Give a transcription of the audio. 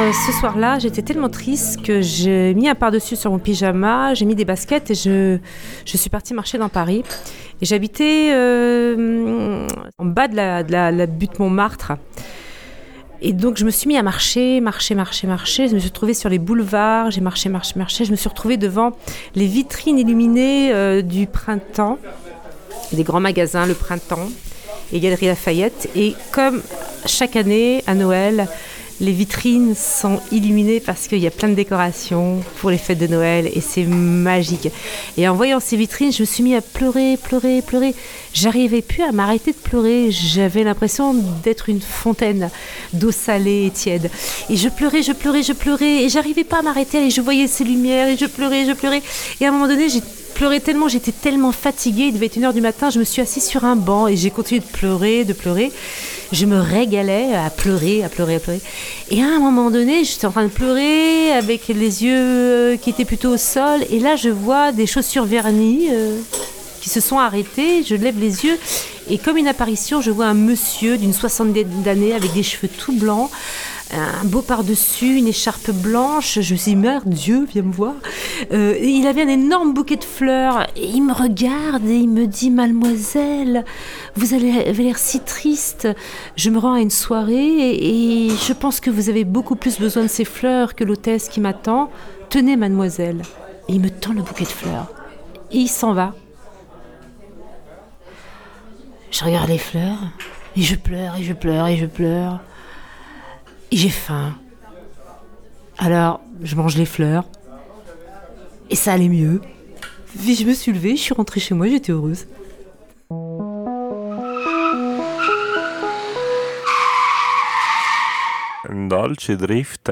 Euh, ce soir-là, j'étais tellement triste que j'ai mis un par-dessus sur mon pyjama, j'ai mis des baskets et je, je suis partie marcher dans Paris. Et j'habitais euh, en bas de la, butte Montmartre. Et donc je me suis mis à marcher, marcher, marcher, marcher. Je me suis retrouvée sur les boulevards, j'ai marché, marché, marché. Je me suis retrouvée devant les vitrines illuminées euh, du printemps, des grands magasins, le printemps et Galerie Lafayette. Et comme chaque année à Noël, les vitrines sont illuminées parce qu'il y a plein de décorations pour les fêtes de Noël et c'est magique. Et en voyant ces vitrines, je me suis mis à pleurer, pleurer, pleurer. J'arrivais plus à m'arrêter de pleurer. J'avais l'impression d'être une fontaine d'eau salée et tiède. Et je pleurais, je pleurais, je pleurais et j'arrivais pas à m'arrêter. Et je voyais ces lumières et je pleurais, je pleurais. Et à un moment donné, j'ai pleuré tellement, j'étais tellement fatiguée. Il devait être une heure du matin. Je me suis assise sur un banc et j'ai continué de pleurer, de pleurer je me régalais à pleurer, à pleurer, à pleurer. Et à un moment donné, j'étais en train de pleurer avec les yeux euh, qui étaient plutôt au sol. Et là, je vois des chaussures vernies euh, qui se sont arrêtées. Je lève les yeux et comme une apparition, je vois un monsieur d'une soixantaine d'années avec des cheveux tout blancs, un beau par-dessus, une écharpe blanche. Je me suis dit, Dieu, viens me voir. Euh, il avait un énorme bouquet de fleurs. Il me regarde et il me dit, mademoiselle, vous avez l'air si triste. Je me rends à une soirée et, et je pense que vous avez beaucoup plus besoin de ces fleurs que l'hôtesse qui m'attend. Tenez, mademoiselle. Et il me tend le bouquet de fleurs. Et il s'en va. Je regarde les fleurs et je pleure et je pleure et je pleure. J'ai faim. Alors, je mange les fleurs. Et ça allait mieux. Puis je me suis levée, je suis rentrée chez moi, j'étais heureuse. Dolce Drift.